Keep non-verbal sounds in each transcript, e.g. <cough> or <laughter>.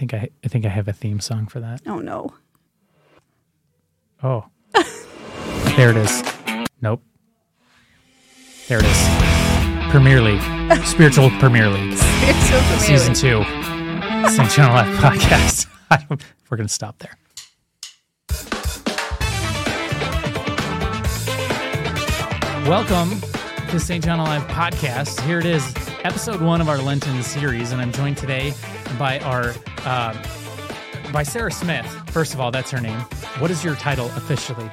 think I I think I have a theme song for that. Oh no. Oh. <laughs> there it is. Nope. There it is. Premier League. <laughs> Spiritual Premier League. Spiritual Premier Season League. two. St. John Life podcast. <laughs> I don't, we're going to stop there. Welcome to St. John Alive podcast. Here it is, episode one of our Lenten series, and I'm joined today by our uh, by Sarah Smith. First of all, that's her name. What is your title officially? Uh,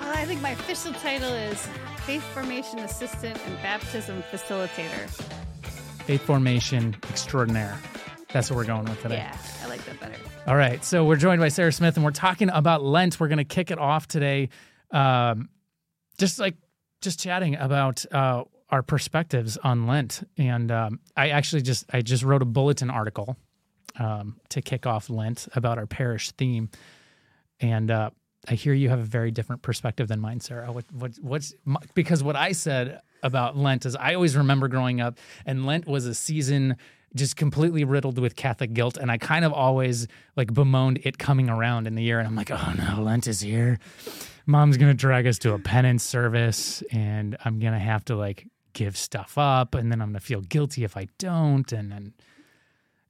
I think my official title is Faith Formation Assistant and Baptism Facilitator. Faith Formation Extraordinaire. That's what we're going with today. Yeah, I like that better. All right. So we're joined by Sarah Smith and we're talking about Lent. We're going to kick it off today. Um, just like, just chatting about uh, our perspectives on Lent. And um, I actually just, I just wrote a bulletin article um, to kick off Lent about our parish theme. And uh, I hear you have a very different perspective than mine, Sarah. What, what, what's, because what I said about Lent is I always remember growing up and Lent was a season just completely riddled with Catholic guilt. And I kind of always like bemoaned it coming around in the year. And I'm like, oh no, Lent is here. Mom's to drag us to a penance service and I'm to have to like give stuff up. And then I'm going to feel guilty if I don't. And then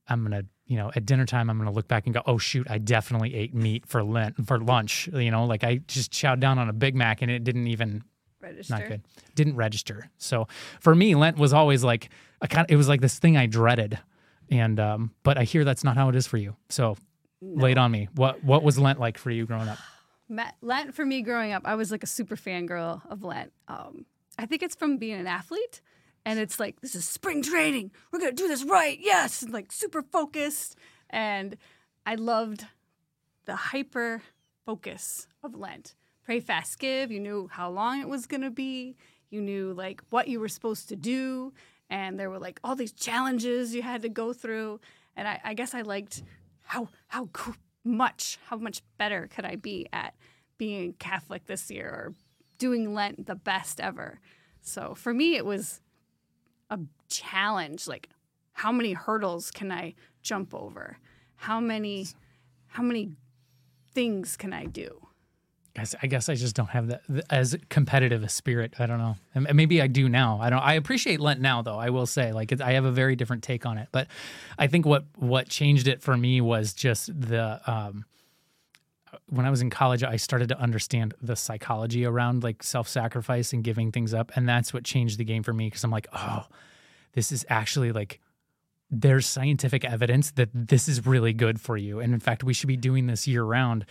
I'm going to, you know, at dinner time, I'm going to look back and go, oh shoot, I definitely ate meat for Lent, for lunch. You know, like I just chowed down on a Big Mac and it didn't even Register. not good. Didn't register. So for me, Lent was always like a kind. Of, it was like this thing I dreaded, and um, but I hear that's not how it is for you. So lay it on me. What what was Lent like for you growing up? <sighs> Lent for me growing up, I was like a super fangirl of Lent. Um, I think it's from being an athlete, and it's like this is spring training. We're gonna do this right, yes, and like super focused. And I loved the hyper focus of Lent. Pray, fast, give. You knew how long it was gonna be. You knew like what you were supposed to do, and there were like all these challenges you had to go through. And I, I guess I liked how how much how much better could I be at being Catholic this year or doing Lent the best ever. So for me, it was a challenge. Like, how many hurdles can I jump over? How many how many things can I do? I guess I just don't have that as competitive a spirit. I don't know. And maybe I do now. I don't. I appreciate Lent now, though. I will say, like, I have a very different take on it. But I think what what changed it for me was just the. Um, when I was in college, I started to understand the psychology around like self sacrifice and giving things up, and that's what changed the game for me. Because I'm like, oh, this is actually like there's scientific evidence that this is really good for you. And in fact, we should be doing this year round.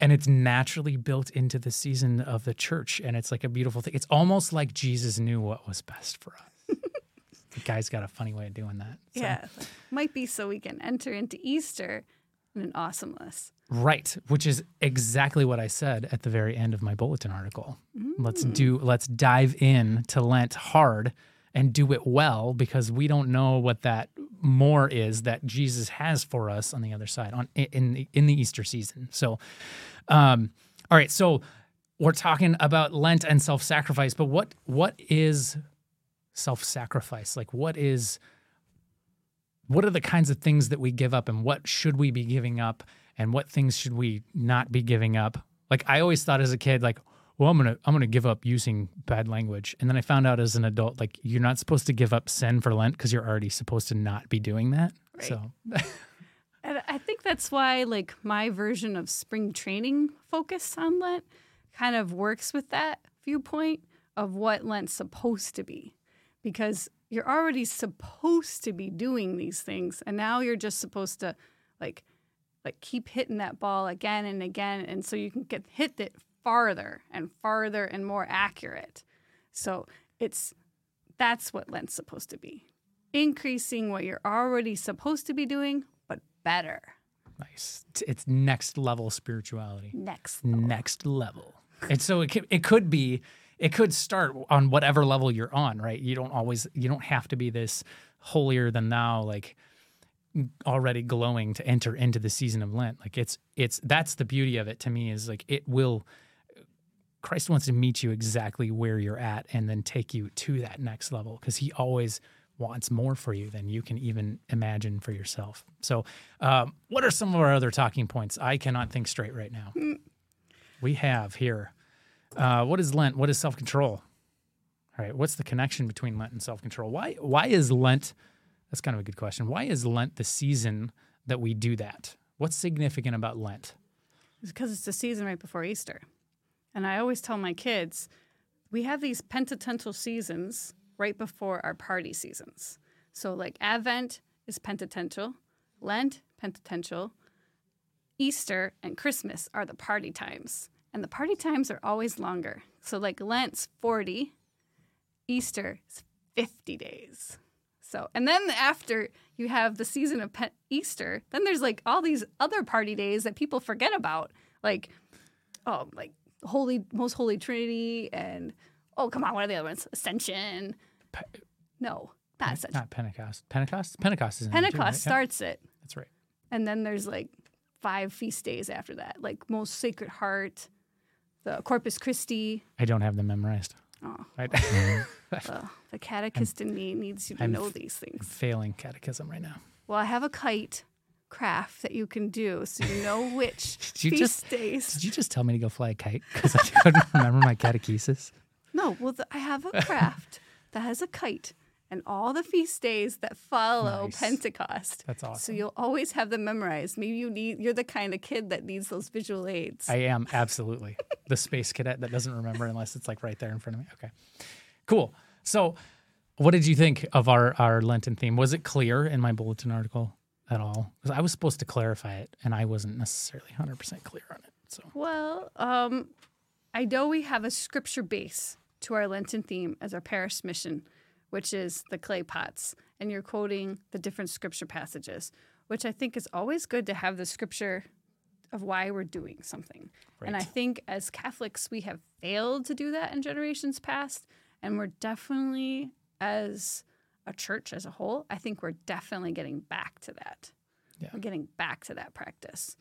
And it's naturally built into the season of the church. And it's like a beautiful thing. It's almost like Jesus knew what was best for us. the guy's got a funny way of doing that. So. Yeah, might be so we can enter into Easter in an awesomeness. Right, which is exactly what I said at the very end of my bulletin article. Let's do let's dive in to Lent hard and do it well because we don't know what that more is that Jesus has for us on the other side on in the, in the Easter season. So um all right, so we're talking about Lent and self-sacrifice, but what what is self-sacrifice? Like what is what are the kinds of things that we give up and what should we be giving up and what things should we not be giving up? Like I always thought as a kid like well, I'm gonna I'm gonna give up using bad language, and then I found out as an adult, like you're not supposed to give up sin for Lent because you're already supposed to not be doing that. Right. So, <laughs> And I think that's why, like, my version of spring training focus on Lent kind of works with that viewpoint of what Lent's supposed to be. Because you're already supposed to be doing these things, and now you're just supposed to, like, like keep hitting that ball again and again, and so you can get hit it farther and farther and more accurate. So it's that's what Lent's supposed to be. Increasing what you're already supposed to be doing, but better. nice. It's- next level spirituality. Next. level. Next level. And so it could, it could be it could start on whatever level you're on, right? You don't always you don't have to be this holier than thou like already glowing to enter into the season of Lent. Like it's it's that's the beauty of it to me is like it will Christ wants to meet you exactly where you're at and then take you to that next level because he always wants more for you than you can even imagine for yourself. So, um, what are some of our other talking points? I cannot think straight right now. We have here uh, what is Lent? What is self control? All right, what's the connection between Lent and self control? Why why is Lent? That's kind of a good question. Why is Lent the season that we do that? What's significant about Lent? It's because it's the season right before Easter. And I always tell my kids, we have these penitential seasons right before our party seasons. So, like Advent is penitential, Lent, penitential, Easter and Christmas are the party times. And the party times are always longer. So, like Lent's 40, Easter is 50 days. So, and then after you have the season of Pe- Easter, then there's like all these other party days that people forget about, like, oh, like Holy, Most Holy Trinity, and oh, come on, what are the other ones? Ascension. Pe- No, not Ascension. Not Pentecost. Pentecost. Pentecost is too, Pentecost right? Starts it, that's right. and then there's like five feast days after that, like Most Sacred Heart, the Corpus Christi. I don't have them memorized. Oh, Right. <laughs> <laughs> uh, the catechist in me needs you to I'm know these things. Failing catechism right now. Well, I have a kite craft that you can do, so you know <laughs> which Did you feast just- days. Did you just tell me to go fly a kite because I couldn't remember my catechesis? No, well, the, I have a craft that has a kite and all the feast days that follow Nice. Pentecost. That's awesome. So you'll always have them memorized. Maybe you need you're the kind of kid that needs those visual aids. I am absolutely <laughs> the space cadet that doesn't remember unless it's like right there in front of me. Okay, cool. So, what did you think of our our Lenten theme? Was it clear in my bulletin article at all? Because I was supposed to clarify it, and I wasn't necessarily hundred percent clear on it. So, Well, um, I know we have a scripture base to our Lenten theme as our parish mission, which is the clay pots, and you're quoting the different scripture passages, which I think is always good to have the scripture of why we're doing something. And I think as Catholics, we have failed to do that in generations past, and we're definitely, as a church as a whole, I think we're definitely getting back to that. Yeah. We're getting back to that practice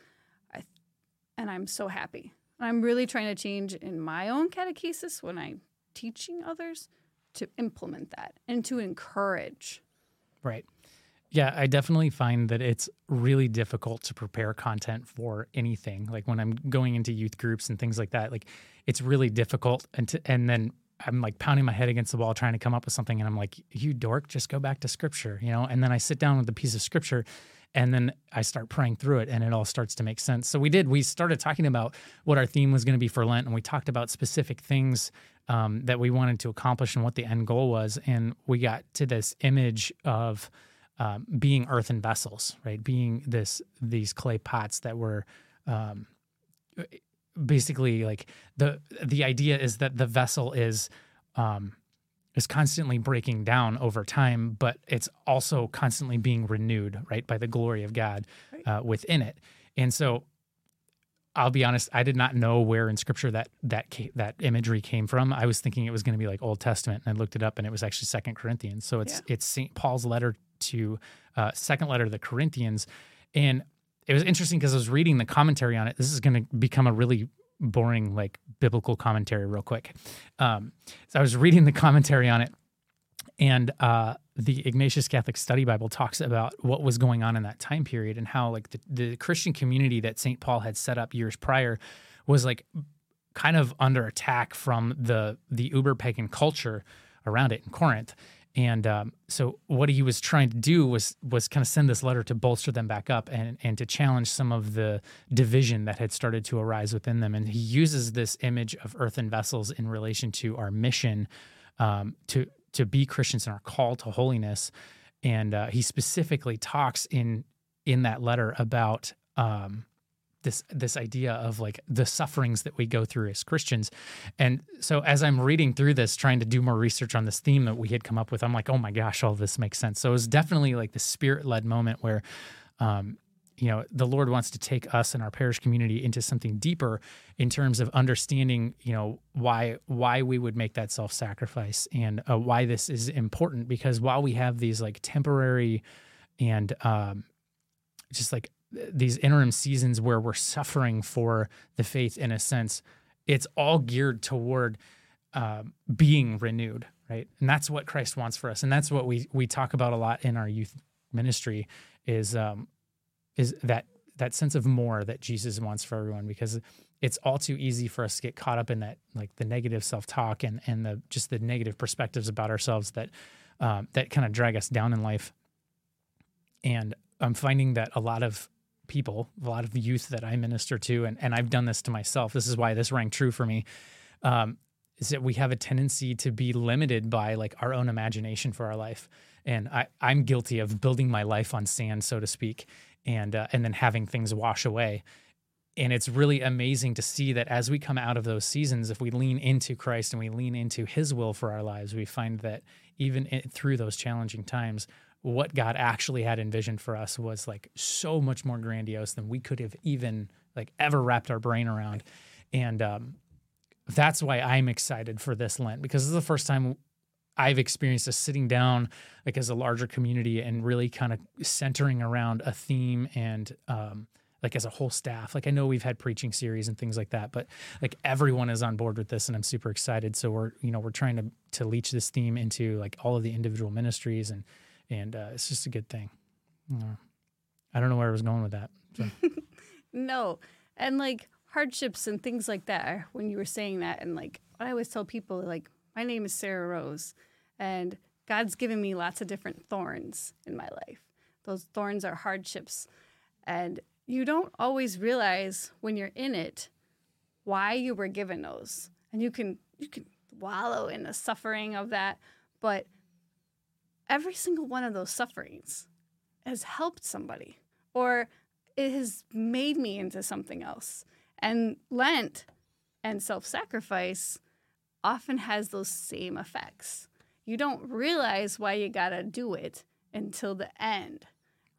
and I'm so happy. I'm really trying to change in my own catechesis when I'm teaching others to implement that and to encourage. Right. Yeah, I definitely find that it's really difficult to prepare content for anything. Like when I'm going into youth groups and things like that, like it's really difficult. And to, and then I'm like pounding my head against the wall trying to come up with something, and I'm like, "You dork, just go back to scripture," you know. And then I sit down with a piece of scripture, and then I start praying through it, and it all starts to make sense. So we did. We started talking about what our theme was going to be for Lent, and we talked about specific things um, that we wanted to accomplish and what the end goal was. And we got to this image of um, being earthen vessels, right? Being this these clay pots that were um, basically like the the idea is that the vessel is um, is constantly breaking down over time, but it's also constantly being renewed, right, by the glory of God uh, within it. And so, I'll be honest, I did not know where in Scripture that that ca- that imagery came from. I was thinking it was going to be like Old Testament, and I looked it up, and it was actually Second Corinthians. So it's it's Saint Paul's letter to uh, second letter to the Corinthians, and it was interesting because I was reading the commentary on it. This is going to become a really boring like biblical commentary real quick. Um, so I was reading the commentary on it, and uh, the Ignatius Catholic Study Bible talks about what was going on in that time period and how like the, the Christian community that St. Paul had set up years prior was like kind of under attack from the the uber pagan culture around it in Corinth. And um, so what he was trying to do was was kind of send this letter to bolster them back up and and to challenge some of the division that had started to arise within them. And he uses this image of earthen vessels in relation to our mission um, to to be Christians and our call to holiness. And uh, he specifically talks in in that letter about um, this this idea of like the sufferings that we go through as Christians. And so as I'm reading through this, trying to do more research on this theme that we had come up with, I'm like, oh my gosh, all this makes sense. So it was definitely like the spirit led moment where, um, you know, the Lord wants to take us and our parish community into something deeper in terms of understanding, you know, why why we would make that self sacrifice and uh, why this is important. Because while we have these like temporary and um, just like these interim seasons where we're suffering for the faith in a sense, it's all geared toward uh, being renewed, right? right? And that's what Christ wants for us, and that's what we we talk about a lot in our youth ministry is um, is that that sense of more that Jesus wants for everyone because it's all too easy for us to get caught up in that like the negative self-talk and and the just the negative perspectives about ourselves that um, that kind of drag us down in life. And i'm finding that a lot of people a lot of youth that i minister to and, and i've done this to myself this is why this rang true for me um, is that we have a tendency to be limited by like our own imagination for our life. And I, i'm guilty of building my life on sand so to speak and uh, and then having things wash away. And it's really amazing to see that as we come out of those seasons if we lean into christ and we lean into his will for our lives we find that even in, through those challenging times what god actually had envisioned for us was like so much more grandiose than we could have even like ever wrapped our brain around. And um, that's why i'm excited for this lent because this is the first time I've experienced us sitting down like as a larger community and really kind of centering around a theme and um, like as a whole staff. Like I know we've had preaching series and things like that, but like everyone is on board with this and I'm super excited. So we're, you know, we're trying to to leach this theme into like all of the individual ministries and and uh, it's just a good thing. I don't know where I was going with that. So. <laughs> no. And like hardships and things like that when you were saying that and like I always tell people like my name is Sarah Rose, and God's given me lots of different thorns in my life. Those thorns are hardships. And you don't always realize when you're in it why you were given those. And you can you can wallow in the suffering of that, but every single one of those sufferings has helped somebody or it has made me into something else. And Lent and self-sacrifice often has those same effects. You don't realize why you got to do it until the end,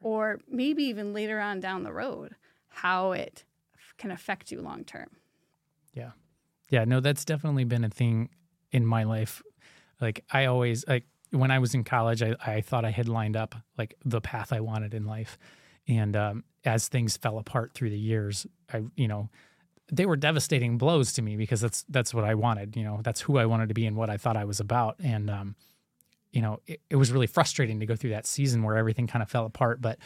or maybe even later on down the road, how it can affect you long term. Yeah. Yeah. No, that's definitely been a thing in my life. Like, I always, like, when I was in college, I, I thought I had lined up like the path I wanted in life. And um, as things fell apart through the years, I, you know, they were devastating blows to me because that's that's what I wanted. You know, that's who I wanted to be and what I thought I was about. And um, you know, it, it was really frustrating to go through that season where everything kind of fell apart. But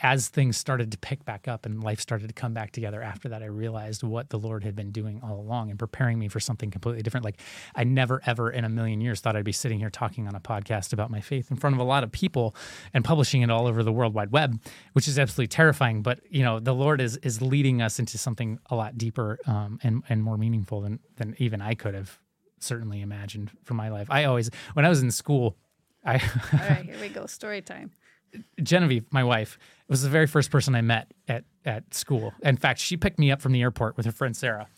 as things started to pick back up and life started to come back together after that, I realized what the Lord had been doing all along and preparing me for something completely different. Like I never, ever in a million years thought I'd be sitting here talking on a podcast about my faith in front of a lot of people and publishing it all over the World Wide Web, which is absolutely terrifying. But you know, the Lord is is leading us into something a lot deeper um, and and more meaningful than than even I could have certainly imagined for my life. I always, when I was in school, I. all right, here we go. Story time. Genevieve, my wife, was the very first person I met at at school. In fact, she picked me up from the airport with her friend Sarah,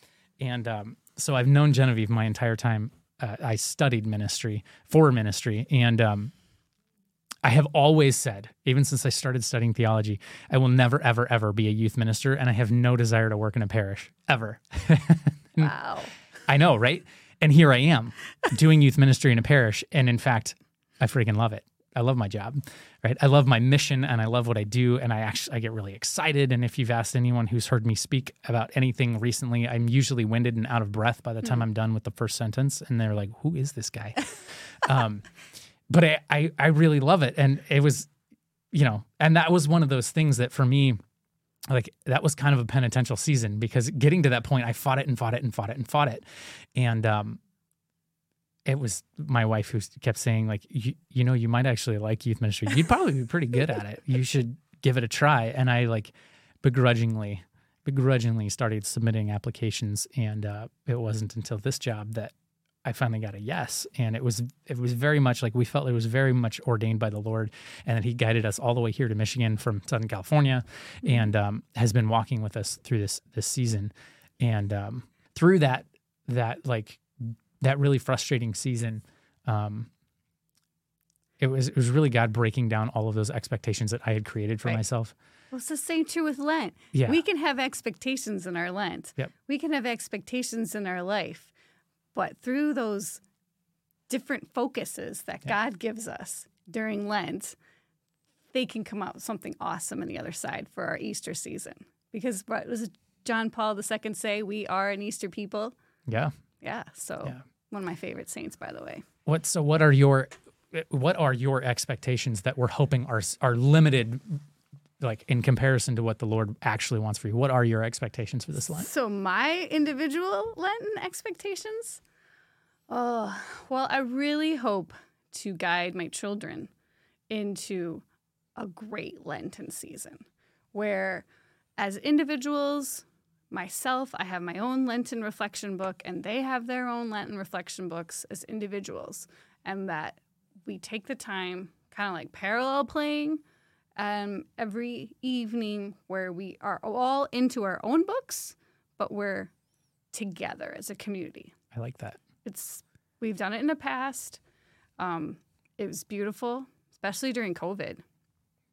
and um, so I've known Genevieve my entire time. Uh, I studied ministry for ministry, and um, I have always said, even since I started studying theology, I will never, ever, ever be a youth minister, and I have no desire to work in a parish ever. <laughs> wow. I know, right? And here I am doing youth ministry in a parish, and in fact, I freaking love it. I love my job, right? I love my mission and I love what I do and I actually I get really excited and if you've asked anyone who's heard me speak about anything recently, I'm usually winded and out of breath by the time mm. I'm done with the first sentence and they're like, "Who is this guy?" <laughs> um, but I, I I really love it and it was you know, and that was one of those things that for me like that was kind of a penitential season because getting to that point I fought it and fought it and fought it and fought it. And um it was my wife who kept saying like you, you know you might actually like youth ministry. You'd probably be pretty good at it. You should give it a try. And i like begrudgingly begrudgingly started submitting applications and uh, it wasn't until this job that i finally got a yes. And it was it was very much like we felt it was very much ordained by the lord and that he guided us all the way here to michigan from southern california mm-hmm. and um, has been walking with us through this this season. And um, through that that like that really frustrating season, um, it was it was really God breaking down all of those expectations that I had created for right. myself. Well, it's the same true with Lent. Yeah. We can have expectations in our Lent. Yep. We can have expectations in our life, but through those different focuses that yep. God gives us during Lent, they can come out something awesome on the other side for our Easter season. Because what was John Paul II say? We are an Easter people. Yeah. Yeah. So yeah. One of my favorite saints, by the way. What so what are your what are your expectations that we're hoping are are limited like in comparison to what the Lord actually wants for you? What are your expectations for this Lent? So my individual Lenten expectations? Oh, well, I really hope to guide my children into a great Lenten season where as individuals, myself, I have my own Lenten reflection book and they have their own Lenten reflection books as individuals and that we take the time kind of like parallel playing um, every evening where we are all into our own books, but we're together as a community. I like that. It's we've done it in the past. Um, it was beautiful, especially during COVID.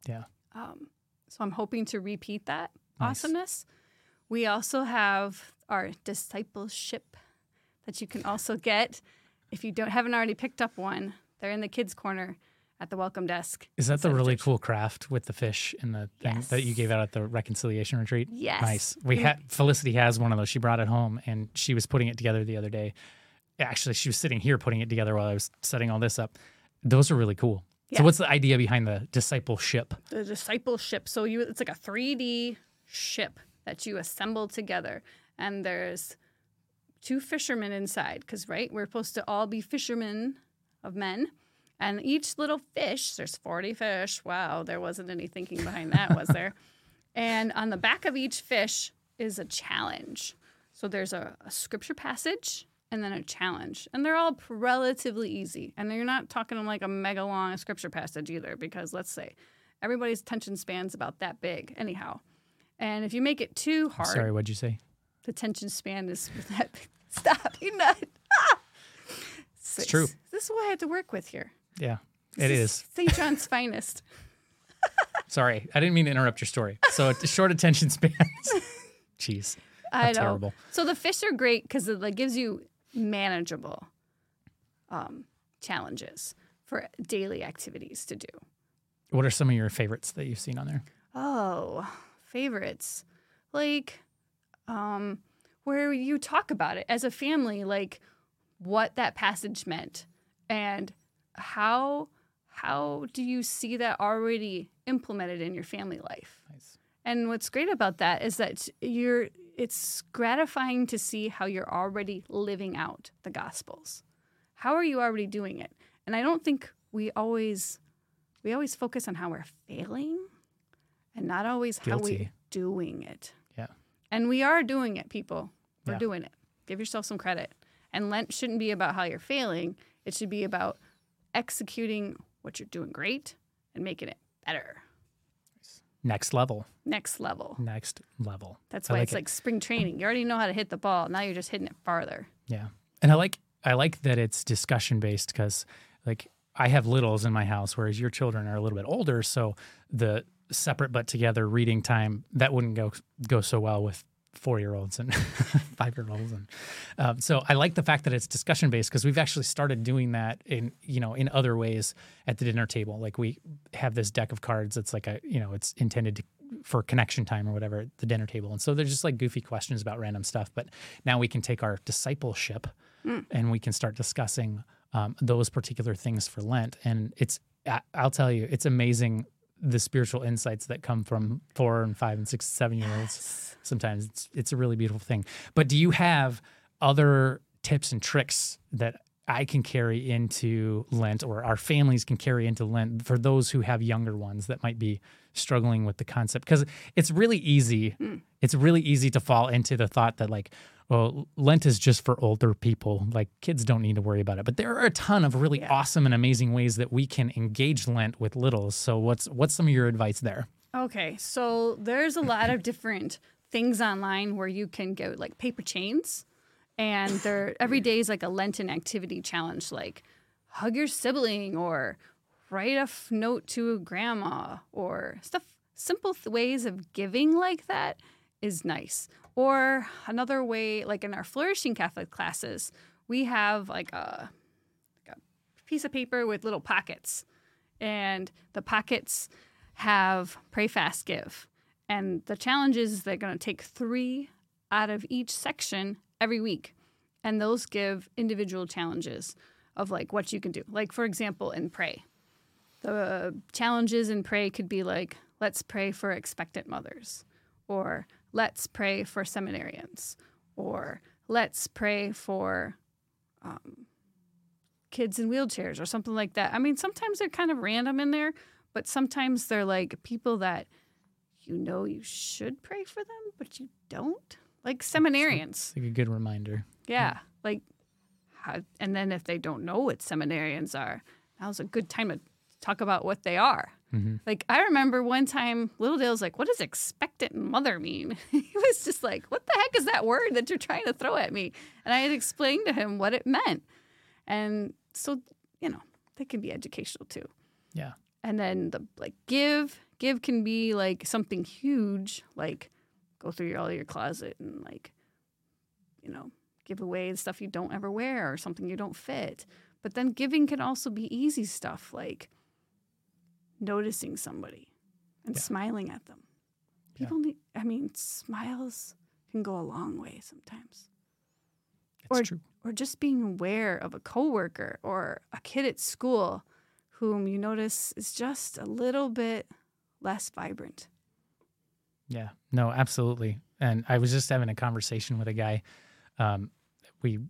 Yeah. Um, so I'm hoping to repeat that Nice. awesomeness. We also have our discipleship that you can also get if you don't haven't already picked up one. They're in the kids corner at the welcome desk. Is that the really cool craft with the fish and the thing that you gave out at the reconciliation retreat? Yes. Nice. We had Felicity has one of those. She brought it home and she was putting it together the other day. Actually, she was sitting here putting it together while I was setting all this up. Those are really cool. So what's the idea behind the discipleship? the discipleship. So you it's like a 3D ship that you assemble together and there's two fishermen inside cuz right, we're supposed to all be fishermen of men. And each little fish, there's 40 fish. Wow, there wasn't any thinking behind that, was there? <laughs> And on the back of each fish is a challenge. So there's a, a scripture passage and then a challenge. And they're all relatively easy. And you're not talking like a mega long scripture passage either, because let's say everybody's attention span's about that big, anyhow. And if you make it too hard, Sorry, what'd you say? the attention span is <laughs> that. Stop, you nut. <laughs> It's true. This is what I have to work with here. Yeah, it This is. St. John's finest. <laughs> Sorry, I didn't mean to interrupt your story. So a short attention spans. Jeez, I know. terrible. So the fish are great because it like gives you manageable um, challenges for daily activities to do. What are some of your favorites that you've seen on there? Oh, favorites. Like um where you talk about it as a family like what that passage meant and how how do you see that already implemented in your family life? Nice. And what's great about that is that you're it's gratifying to see how you're already living out the gospels. How are you already doing it? And I don't think we always we always focus on how we're failing and not always how we're doing it. Yeah. And we are doing it, people. We're Yeah. doing it. Give yourself some credit. And Lent shouldn't be about how you're failing. It should be about executing what you're doing great and making it better. Next level. Next level. Next level. That's why like it's it. like spring training. You already know how to hit the ball. Now you're just hitting it farther. Yeah. And I like I like that it's discussion based because like I have littles in my house, whereas your children are a little bit older. So the separate but together reading time that wouldn't go go so well with four year olds and <laughs> five year olds and um, so I like the fact that it's discussion based because we've actually started doing that in you know in other ways at the dinner table. Like we have this deck of cards that's like a you know it's intended to for connection time or whatever at the dinner table. And so there's just like goofy questions about random stuff but now we can take our discipleship and we can start discussing um, those particular things for lent. And it's i'll tell you it's amazing the spiritual insights that come from four and five and six seven year olds. Sometimes it's, it's a really beautiful thing. But do you have other tips and tricks that i can carry into lent or our families can carry into lent for those who have younger ones that might be struggling with the concept. Because it's really easy. Hmm. It's really easy to fall into the thought that like well lent is just for older people. Like kids don't need to worry about it. But there are a ton of really awesome and amazing ways that we can engage lent with littles. So what's what's some of your advice there? Okay, so there's a lot of different things online where you can go like paper chains, and there every day is like a Lenten activity challenge, like hug your sibling or write a f- note to a grandma or stuff. Simple th- ways of giving like that is nice. Or another way, like in our flourishing Catholic classes, we have like a, like a piece of paper with little pockets, and the pockets have pray fast give and the challenge is they're going to take three out of each section every week and those give individual challenges of like what you can do. Like for example, in pray, the challenges in pray could be like let's pray for expectant mothers, or let's pray for seminarians, or let's pray for um, kids in wheelchairs or something like that. I mean, sometimes they're kind of random in there, but sometimes they're like people that you know you should pray for them, but you don't. Like seminarians. It's like a good reminder. Yeah. Like, how, and then if they don't know what seminarians are, now's a good time to talk about what they are. Mm-hmm. Like, I remember one time, Little Dale's like, What does expectant mother mean? <laughs> he was just like, What the heck is that word that you're trying to throw at me? And I had explained to him what it meant. And so, you know, they can be educational too. Yeah. And then the like give, give can be like something huge, like go through all your closet and like, you know, give away the stuff you don't ever wear or something you don't fit. But then giving can also be easy stuff like noticing somebody and Yeah. smiling at them. Yeah. People need, I mean, smiles can go a long way sometimes. It's Or- true. Or just being aware of a coworker or a kid at school whom you notice is just a little bit less vibrant. Yeah, no, absolutely. And I was just having a conversation with a guy. Um, we,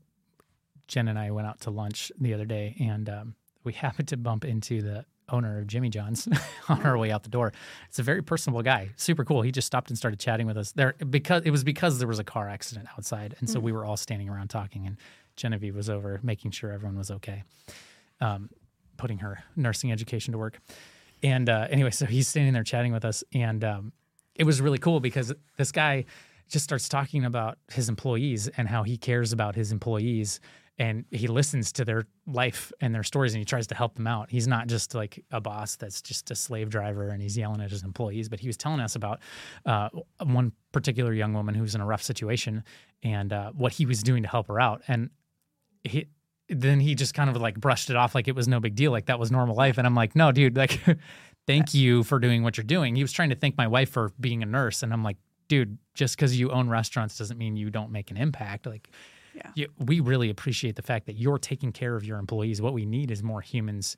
Jen and I went out to lunch the other day, and um, we <laughs> happened to bump into the owner of Jimmy John's <laughs> on our way out the door. It's a very personable guy, super cool. He just stopped and started chatting with us there because it was because there was a car accident outside, and so we were all standing around talking, and Genevieve was over making sure everyone was okay, um, putting her nursing education to work. And uh, anyway, so he's standing there chatting with us, and um, it was really cool because this guy just starts talking about his employees and how he cares about his employees and he listens to their life and their stories and he tries to help them out. He's not just like a boss that's just a slave driver and he's yelling at his employees, but he was telling us about uh, one particular young woman who was in a rough situation and uh, what he was doing to help her out. And he, then he just kind of like brushed it off like it was no big deal, like that was normal life. And I'm like, no, dude, like, <laughs> thank you for doing what you're doing. He was trying to thank my wife for being a nurse, and I'm like, dude, just because you own restaurants doesn't mean you don't make an impact. Like, Yeah. you, we really appreciate the fact that you're taking care of your employees. What we need is more humans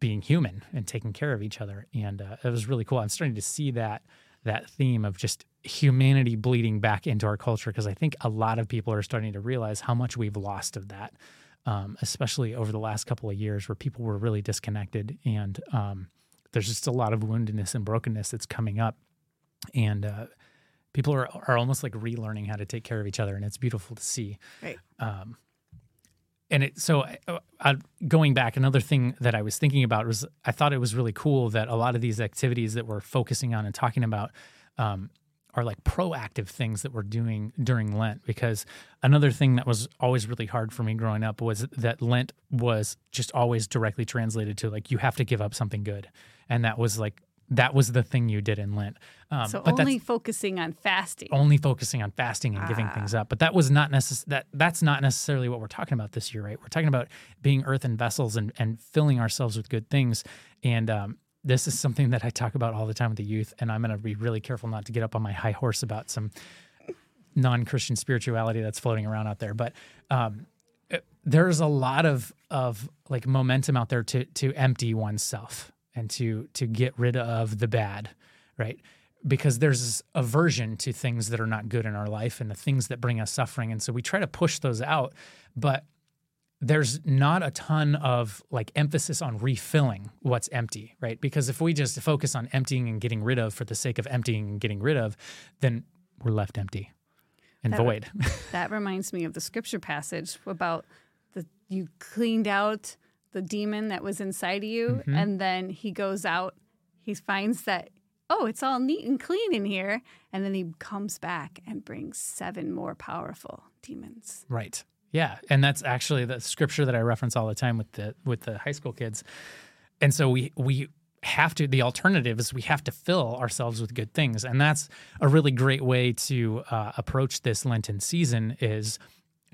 being human and taking care of each other, and uh, it was really cool. I'm starting to see that that theme of just humanity bleeding back into our culture because I think a lot of people are starting to realize how much we've lost of that, um, especially over the last couple of years where people were really disconnected and um, there's just a lot of woundedness and brokenness that's coming up, and uh, people are are almost like relearning how to take care of each other, and it's beautiful to see. Right. Um, and it so uh, uh, going back, another thing that I was thinking about was I thought it was really cool that a lot of these activities that we're focusing on and talking about. Um, are like proactive things that we're doing during Lent because another thing that was always really hard for me growing up was that Lent was just always directly translated to like you have to give up something good, and that was like that was the thing you did in Lent. Um, so but only focusing on fasting. only focusing on fasting and giving things up. But that was not necess- that that's not necessarily what we're talking about this year, right? We're talking about being earthen vessels and and filling ourselves with good things. And um, this is something that I talk about all the time with the youth, and I'm going to be really careful not to get up on my high horse about some non-Christian spirituality that's floating around out there. But um, it- there's a lot of of like momentum out there to to empty oneself and to to get rid of the bad, right? Because there's aversion to things that are not good in our life and the things that bring us suffering, and so we try to push those out, but there's not a ton of like emphasis on refilling what's empty, right? Because if we just focus on emptying and getting rid of for the sake of emptying and getting rid of, then we're left empty and That- void. <laughs> That reminds me of the scripture passage about the you cleaned out the demon that was inside of you, Mm-hmm. and then he goes out. He finds that oh, it's all neat and clean in here, and then he comes back and brings seven more powerful demons. Right. Yeah, and that's actually the scripture that I reference all the time with the with the high school kids. And so we we have to the alternative is we have to fill ourselves with good things, and that's a really great way to uh, approach this Lenten season is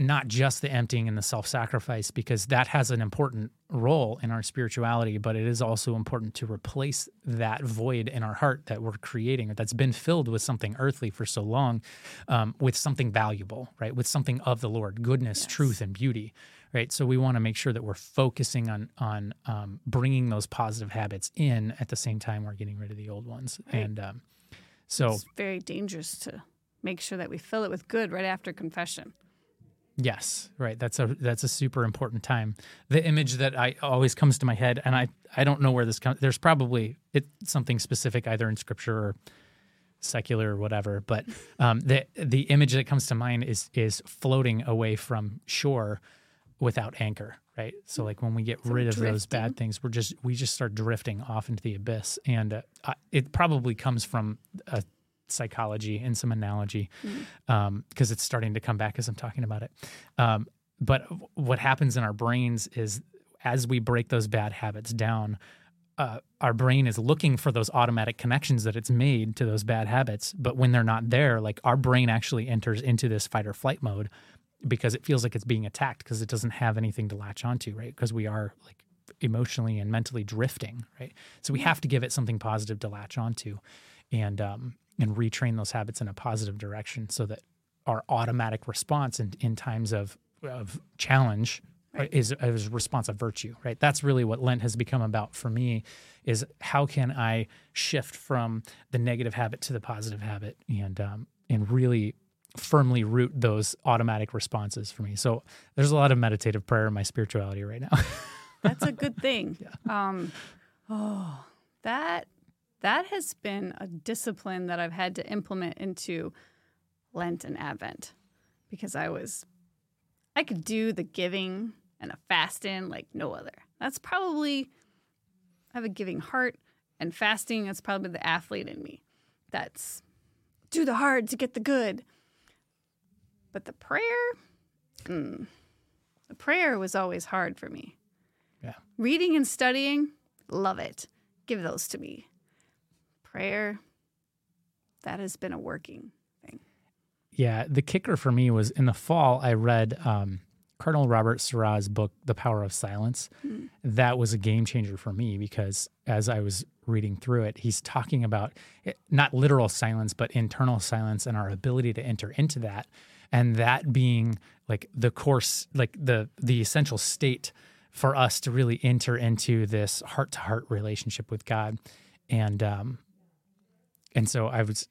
not just the emptying and the self sacrifice, because that has an important role in our spirituality, but it is also important to replace that void in our heart that we're creating or that's been filled with something earthly for so long um, with something valuable, right? With something of the Lord, goodness, Yes. truth, and beauty. Right, so we want to make sure that we're focusing on on um, bringing those positive habits in at the same time we're getting rid of the old ones, Right. and um, so It's very dangerous to make sure that we fill it with good right after confession. Yes, right. That's a that's a super important time. The image that I always comes to my head, and I I don't know where this comes. There's probably it's something specific either in scripture or secular or whatever. But um, the the image that comes to mind is is floating away from shore without anchor. Right. So like when we get So rid of those bad things, we're just we just start drifting off into the abyss, and uh, I- it probably comes from a psychology and some analogy because it's starting to come back as I'm talking about it. Um, but what happens in our brains is as we break those bad habits down, uh, our brain is looking for those automatic connections that it's made to those bad habits. But when they're not there, like our brain actually enters into this fight or flight mode because it feels like it's being attacked because it doesn't have anything to latch onto, right? Because we are like emotionally and mentally drifting, right? So we have to give it something positive to latch onto, and um, and retrain those habits in a positive direction so that our automatic response in, in times of of challenge Right. is, is a response of virtue, right? That's really what Lent has become about for me is how can I shift from the negative habit to the positive habit and um, and really firmly root those automatic responses for me. So there's a lot of meditative prayer in my spirituality right now. <laughs> That's a good thing. Um, oh, that that has been a discipline that I've had to implement into Lent and Advent because I was I could do the giving and a fasting like no other. That's probably I have a giving heart and fasting is probably the athlete in me. That's do the hard to get the good. But the prayer, mm, the prayer was always hard for me. Yeah. Reading and studying, love it. Give those to me. Prayer, that has been a working thing. Yeah, the kicker for me was in the fall. I read um, Cardinal Robert Sarah's book, The Power of Silence. That was a game changer for me because as I was reading through it, he's talking about it, not literal silence, but internal silence and our ability to enter into that, and that being like the course, like the the essential state for us to really enter into this heart to heart relationship with God, and um, and so I was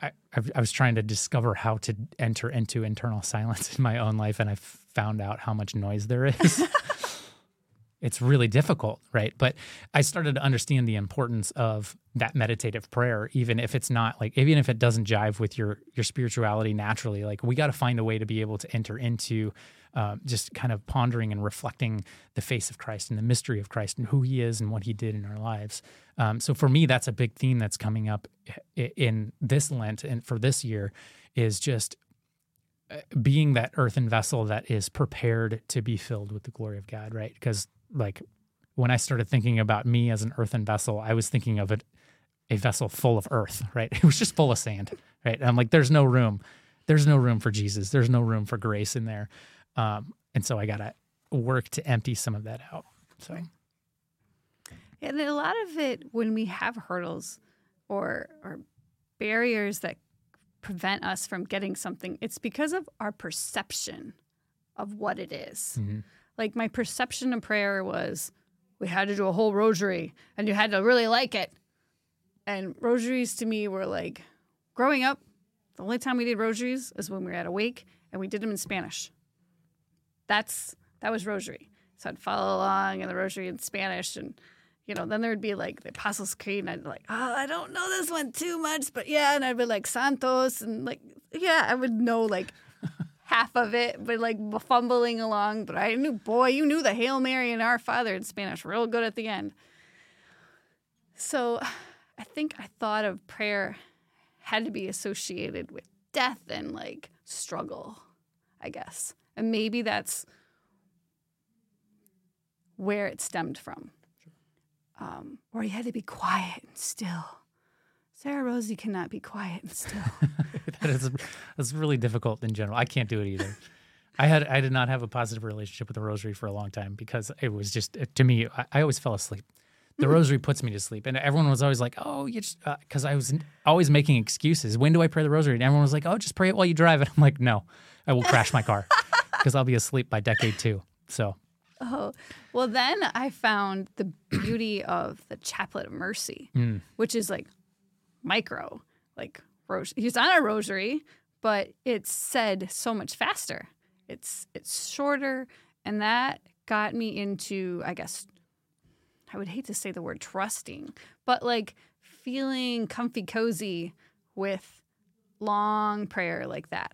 I, I was trying to discover how to enter into internal <laughs> silence in my own life, and I found out how much noise there is. <laughs> it's really difficult, right? But I started to understand the importance of that meditative prayer, even if it's not like, even if it doesn't jive with your your spirituality naturally. Like we got to find a way to be able to enter into um, just kind of pondering and reflecting the face of Christ and the mystery of Christ and who He is and what He did in our lives. Um, so for me, that's a big theme that's coming up in this Lent and for this year is just uh, being that earthen vessel that is prepared to be filled with the glory of God, right? Because like when I started thinking about me as an earthen vessel, I was thinking of it a vessel full of earth, right? <laughs> It was just full of sand, right? And I'm like, there's no room. There's no room for Jesus. There's no room for grace in there. Um, and so I got to work to empty some of that out. So, And a lot of it, when we have hurdles or or barriers that prevent us from getting something, it's because of our perception of what it is. Mhm. Like my perception of prayer was, we had to do a whole rosary, and you had to really like it. And rosaries to me were like, growing up, the only time we did rosaries is when we were at a wake, and we did them in Spanish. That's that was rosary. So I'd follow along in the rosary in Spanish, and you know, then there would be like the Apostles' Creed, and I'd be like, oh, I don't know this one too much, but yeah, and I'd be like Santos, and like, yeah, I would know like <laughs> half of it, but like fumbling along. But I knew, boy, you knew the Hail Mary and Our Father in Spanish real good at the end. So I think I thought of prayer had to be associated with death and like struggle, I guess. And maybe that's where it stemmed from. Um, or you had to be quiet and still. Sarah Rosie cannot be quiet and still. <laughs> that is that's really difficult in general. I can't do it either. I had I did not have a positive relationship with the rosary for a long time because it was just to me I, I always fell asleep. The Hmm. rosary puts me to sleep, and everyone was always like, "Oh, you just," because I was always making excuses. When do I pray the rosary? And everyone was like, "Oh, just pray it while you drive." And I'm like, "No, I will crash my car <laughs> because I'll be asleep by decade two. So Oh, well, then I found the beauty of the Chaplet of Mercy, Mm. which is like micro, like ros- he's on a rosary, but it's said so much faster. It's it's shorter, and that got me into, I guess, I would hate to say the word trusting, but like feeling comfy, cozy with long prayer like that.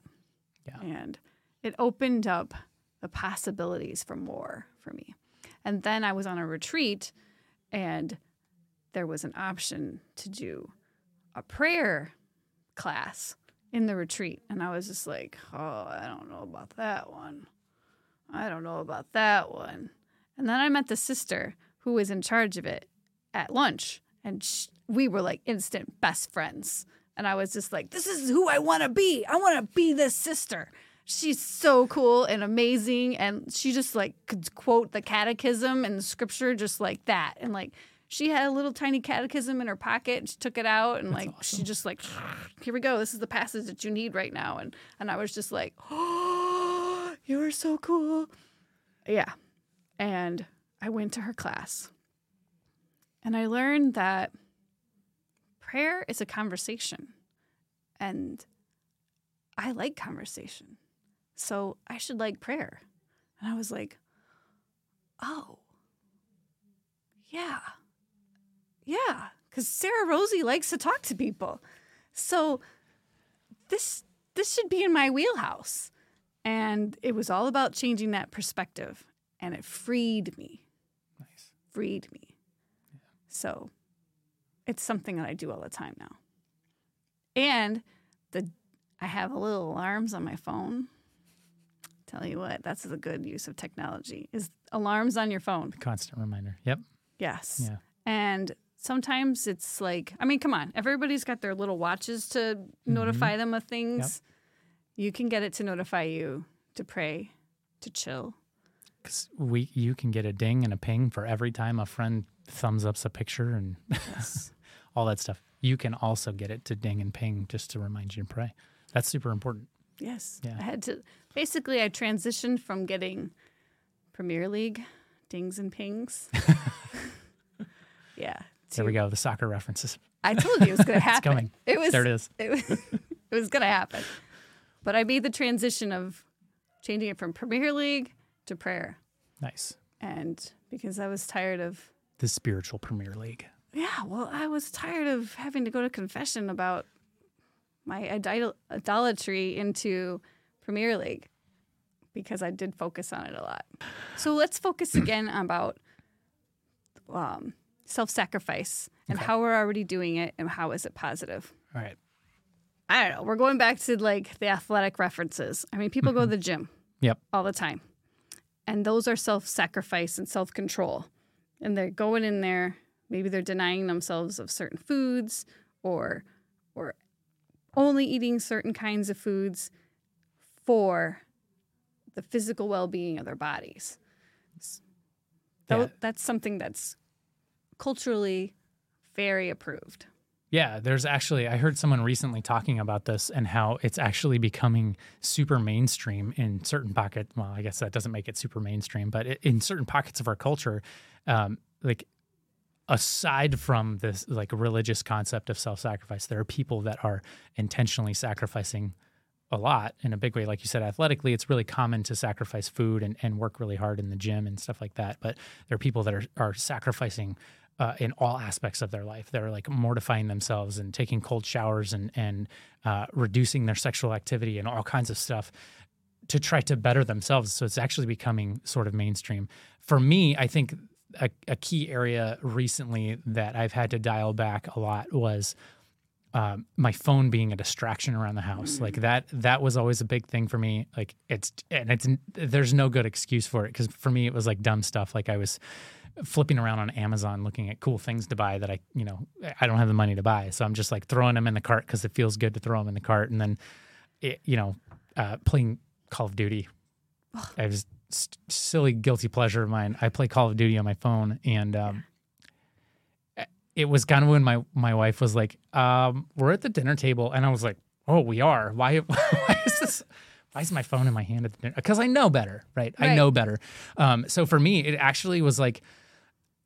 Yeah. And it opened up the possibilities for more for me. And then I was on a retreat and there was an option to do a prayer class in the retreat. And I was just like, oh, I don't know about that one. I don't know about that one. And then I met the sister who was in charge of it at lunch. And sh- we were like instant best friends. And I was just like, this is who I want to be. I want to be this sister. She's so cool and amazing. And she just like could quote the catechism and the scripture just like that. And like, she had a little tiny catechism in her pocket and she took it out and like she just like <sniffs> here we go this is the passage that you need right now and and I was just like oh <gasps> you are so cool yeah and I went to her class and I learned that prayer is a conversation and I like conversation so I should like prayer and I was like oh yeah yeah, because Sarah Rosie likes to talk to people. So this this should be in my wheelhouse. And it was all about changing that perspective. And it freed me. nice. Freed me. So it's something that I do all the time now. And the I have a little alarms on my phone. Tell you what, that's a good use of technology. Is alarms on your phone. Constant reminder. Yep. Yes. Yeah. And sometimes it's like, I mean, come on, everybody's got their little watches to mm-hmm. notify them of things. You can get it to notify you to pray, to chill. Because we you can get a ding and a ping for every time a friend thumbs ups a picture and Yes. <laughs> all that stuff. You can also get it to ding and ping just to remind you to pray. That's super important. yes. Yeah. I had to, basically, I transitioned from getting Premier League dings and pings. <laughs> <laughs> yeah. There we to- go. The soccer references. I told you it was going <laughs> to happen. it's coming. It was, There it is. it was, it was going to happen. But I made the transition of changing it from Premier League to prayer. Nice. And because I was tired of, The spiritual Premier League. yeah, well, I was tired of having to go to confession about my idol- idolatry into Premier League because I did focus on it a lot. So let's focus <clears throat> again about um, self sacrifice and Okay. how we're already doing it and how is it positive. All right. I don't know. We're going back to like the athletic references. I mean, people go to the gym Yep. all the time. And those are self sacrifice and self control. And they're going in there, maybe they're denying themselves of certain foods or or only eating certain kinds of foods for the physical well being of their bodies. Tho- Yeah. That's something that's culturally very approved. Yeah, there's actually, I heard someone recently talking about this and how it's actually becoming super mainstream in certain pockets. Well, I guess that doesn't make it super mainstream, but in certain pockets of our culture, um, like aside from this like religious concept of self-sacrifice, there are people that are intentionally sacrificing a lot in a big way. Like you said, athletically, it's really common to sacrifice food and, and work really hard in the gym and stuff like that. But there are people that are, are sacrificing uh, in all aspects of their life. They're like mortifying themselves and taking cold showers and, and uh, reducing their sexual activity and all kinds of stuff to try to better themselves. So it's actually becoming sort of mainstream. For me, I think a, a key area recently that I've had to dial back a lot was um, my phone being a distraction around the house. Like that, that was always a big thing for me. Like it's, and it's, there's no good excuse for it. Cause for me, it was like dumb stuff. Like I was flipping around on Amazon looking at cool things to buy that I, you know, I don't have the money to buy. So I'm just like throwing them in the cart because it feels good to throw them in the cart. And then, it, you know, uh, playing Call of Duty I this silly guilty pleasure of mine. I play Call of Duty on my phone, and um, it was kind of when my my wife was like, um, "We're at the dinner table," and I was like, "Oh, we are. Why? <laughs> why is this?" Why is my phone in my hand at the dinner? Because I know better, right? I know better. Um, so for me, it actually was like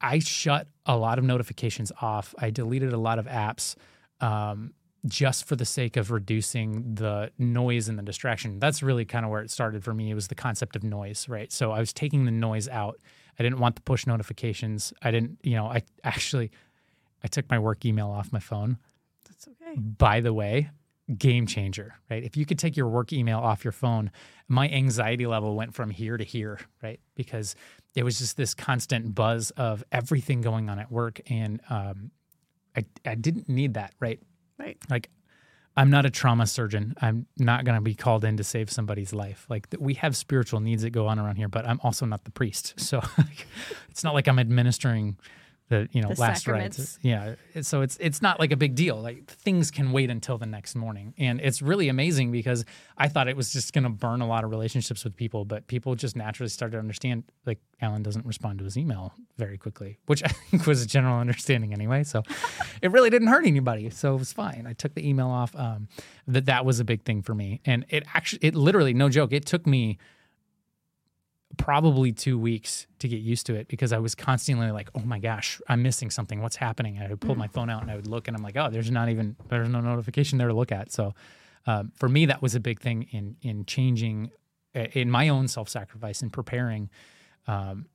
I shut a lot of notifications off. I deleted a lot of apps um, just for the sake of reducing the noise and the distraction. That's really kind of where it started for me. It was the concept of noise, right? So I was taking the noise out. I didn't want the push notifications. I didn't, you know, I actually I took my work email off my phone. That's okay. By the way, game changer, right? If you could take your work email off your phone, my anxiety level went from here to here, right? Because it was just this constant buzz of everything going on at work. And um, I, I didn't need that, right? Right. Like, I'm not a trauma surgeon. I'm not going to be called in to save somebody's life. Like, we have spiritual needs that go on around here, but I'm also not the priest. So <laughs> it's not like I'm administering the you know The last rites. Yeah. So it's it's not like a big deal. Like things can wait until the next morning, and it's really amazing because I thought it was just going to burn a lot of relationships with people, but people just naturally started to understand. Like Alan doesn't respond to his email very quickly, which <laughs> I think was a general understanding anyway. So <laughs> it really didn't hurt anybody, so it was fine. I took the email off. Um, that that was a big thing for me, and it actually it literally no joke. It took me probably two weeks to get used to it because I was constantly like, oh my gosh, I'm missing something. What's happening? And I would pull my phone out and I would look and I'm like, oh, there's not even, there's no notification there to look at. So um, for me, that was a big thing in, in changing, in my own self sacrifice and preparing, um,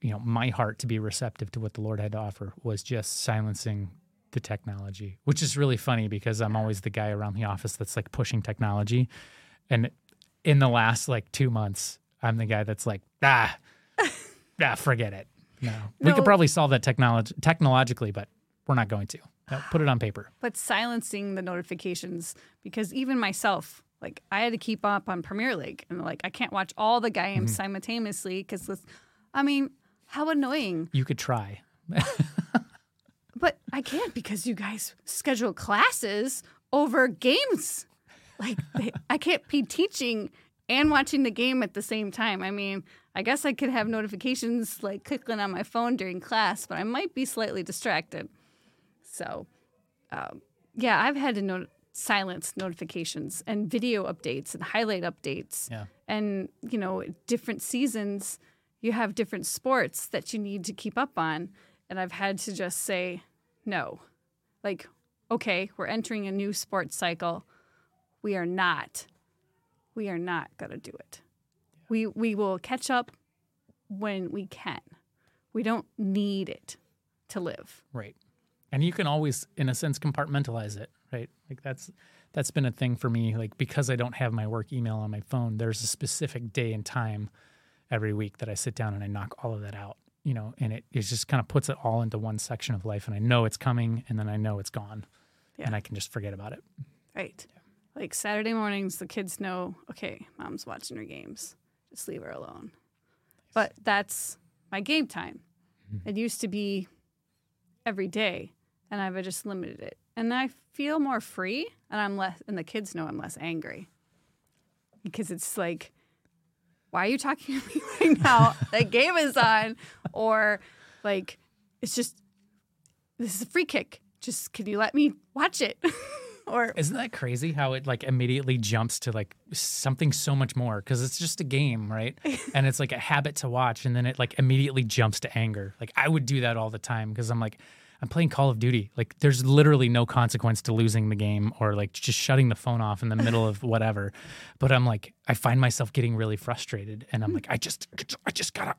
you know, my heart to be receptive to what the Lord had to offer was just silencing the technology, which is really funny because I'm always the guy around the office that's like pushing technology. And in the last like two months, I'm the guy that's like, ah, <laughs> ah, forget it. No, we No. could probably solve that technolog- technologically, but we're not going to. No, put it on paper. but silencing the notifications because even myself like i had to keep up on premier league and like i can't watch all the games Mm-hmm. simultaneously because i mean how annoying You could try. <laughs> but i can't because you guys schedule classes over games like they, i can't be teaching and watching the game at the same time. I mean i guess i could have notifications like clicking on my phone during class but i might be slightly distracted. So um, yeah i've had to not- silence notifications and video updates and highlight updates. Yeah. and you know different seasons you have different sports that you need to keep up on. And i've had to just say no. Like okay we're entering a new sports cycle. We are not we are not going to do it we we will catch up when we can we don't need it to live Right. And you can always, in a sense, compartmentalize it, right? Like that's that's been a thing for me. Like because I don't have my work email on my phone, there's a specific day and time every week that I sit down and I knock all of that out. You know, and it, it just kind of puts it all into one section of life and I know it's coming and then I know it's gone. Yeah. And I can just forget about it. Right. Like Saturday mornings, the kids know, okay, mom's watching her games. Just leave her alone. But that's my game time. Mm-hmm. It used to be every day, and I've just limited it. And I feel more free, and I'm less, and the kids know I'm less angry because it's like, why are you talking to me <laughs> right now? that game is on, or like, it's just, this is a free kick. Just can you let me watch it? <laughs> or Isn't that crazy how it like immediately jumps to like something so much more because it's just a game, right? <laughs> and it's like a habit to watch and then it like immediately jumps to anger. Like I would do that all the time because I'm like I'm playing Call of Duty. Like there's literally no consequence to losing the game or like just shutting the phone off in the middle of whatever. But I'm like I find myself getting really frustrated and I'm hmm. like I just I just got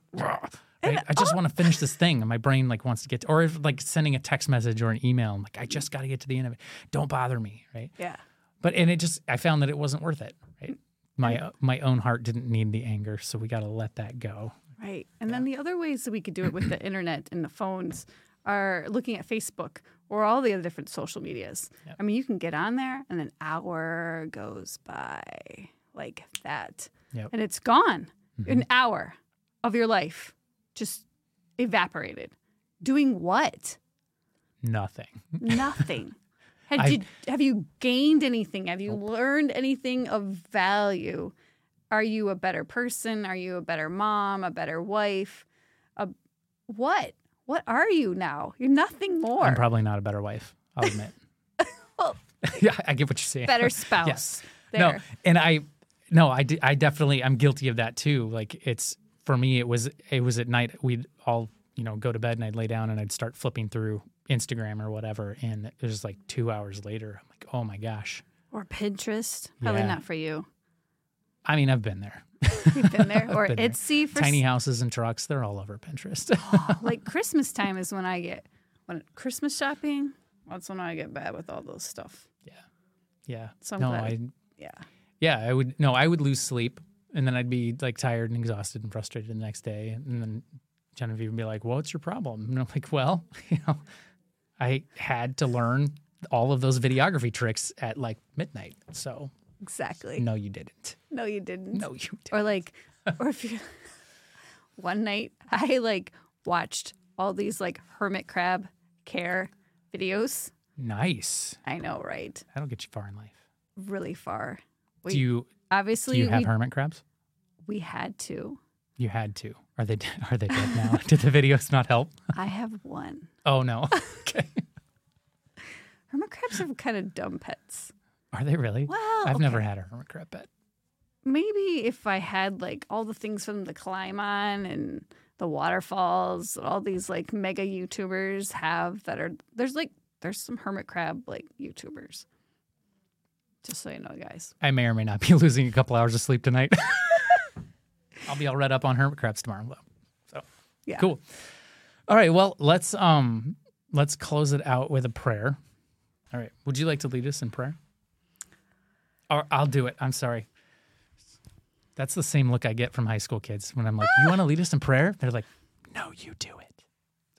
I just want to finish this thing, and my brain like wants to get to, or if like sending a text message or an email. I'm like, I just got to get to the end of it. Don't bother me, right? yeah. But and it just I found that it wasn't worth it. Right. My my own heart didn't need the anger, so we got to let that go. Right. And then the other ways that we could do it with the <clears throat> internet and the phones are looking at Facebook or all the other different social medias. Yep. I mean, you can get on there and an hour goes by like that. Yep. And it's gone. An mm-hmm. hour of your life just evaporated. Doing what? Nothing. Nothing. <laughs> Had you, have you gained anything? Have you learned anything of value? are you a better person? Are you a better mom? A better wife? A what? What are you now? You're nothing more. I'm probably not a better wife. I'll admit. <laughs> <laughs> Well- yeah, I get what you're saying. better spouse. Yes. There. No, and I, no, I, d- I definitely, I'm guilty of that too. Like it's for me, it was, it was at night. We'd all, you know, go to bed and I'd lay down and I'd start flipping through Instagram or whatever, and it was like two hours later. I'm like, oh my gosh. Or Pinterest. Probably Yeah. not for you. I mean, I've been there. You've been there. <laughs> Or Been there. Etsy for Tiny houses and trucks, they're all over Pinterest. <laughs> like Christmas time is when I get when Christmas shopping. That's when I get bad with all those stuff. yeah. So I'm no, glad. I, Yeah. yeah, I would, no, I would lose sleep and then I'd be like tired and exhausted and frustrated the next day. And then Genevieve would be like, well, what's your problem? And I'm like, well, <laughs> you know, I had to learn all of those videography tricks at like midnight. So Exactly. no, you didn't. No, you didn't. No, you didn't. Or like, or if you, <laughs> one night I like watched all these like hermit crab care videos. Nice. I know, right? That'll get you far in life. Really far. We, do you, obviously do you have we, hermit crabs? we had to. You had to. Are they, are they dead now? <laughs> Did the videos not help? I have one. Oh no. <laughs> okay. Hermit crabs are kind of dumb pets. Are they really? Well, I've never had a hermit crab pet. maybe if I had like all the things for them to climb on and the waterfalls, all these like mega YouTubers have that are there's like there's some hermit crab like YouTubers. Just so you know, guys. I may or may not be <laughs> losing a couple hours of sleep tonight. <laughs> I'll be all read up on hermit crabs tomorrow though. So Yeah. cool. All right, well let's um let's close it out with a prayer. All right. Would you like to lead us in prayer? Or I'll do it. I'm sorry. That's the same look I get from high school kids when I'm like, "You want to lead us in prayer?" They're like, "No, you do it."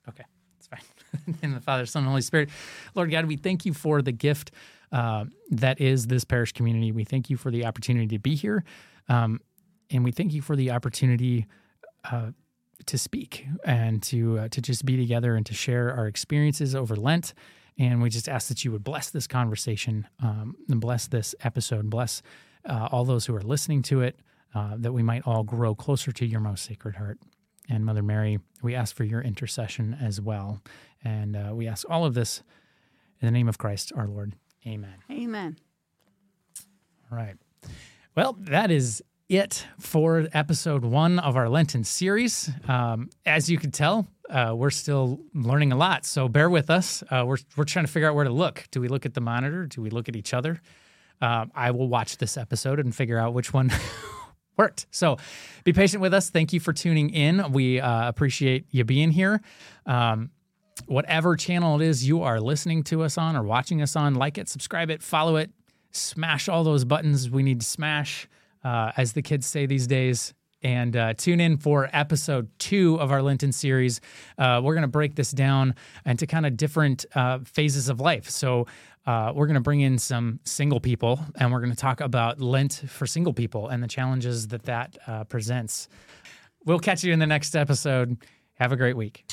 Okay, it's fine. <laughs> in the Father, Son, and Holy Spirit, Lord God, we thank you for the gift uh, that is this parish community. We thank you for the opportunity to be here, um, and we thank you for the opportunity uh, to speak and to uh, to just be together and to share our experiences over Lent. And we just ask that you would bless this conversation um, and bless this episode, bless uh, all those who are listening to it, uh, that we might all grow closer to your most sacred heart. And Mother Mary, we ask for your intercession as well. And uh, we ask all of this in the name of Christ our Lord. Amen. Amen. All right. Well, that is it for episode one of our Lenten series. Um, as you can tell, uh, we're still learning a lot, so bear with us. Uh, we're we're trying to figure out where to look. Do we look at the monitor? Do we look at each other? Um, I will watch this episode and figure out which one <laughs> worked. So be patient with us. Thank you for tuning in. We uh, appreciate you being here. Um, whatever channel it is you are listening to us on or watching us on, like it, subscribe it, follow it, smash all those buttons we need to smash, uh, as the kids say these days. And uh, tune in for episode two of our Lenten series. Uh, we're going to break this down into kind of different uh, phases of life. So, uh, we're going to bring in some single people and we're going to talk about Lent for single people and the challenges that that uh, presents. We'll catch you in the next episode. Have a great week.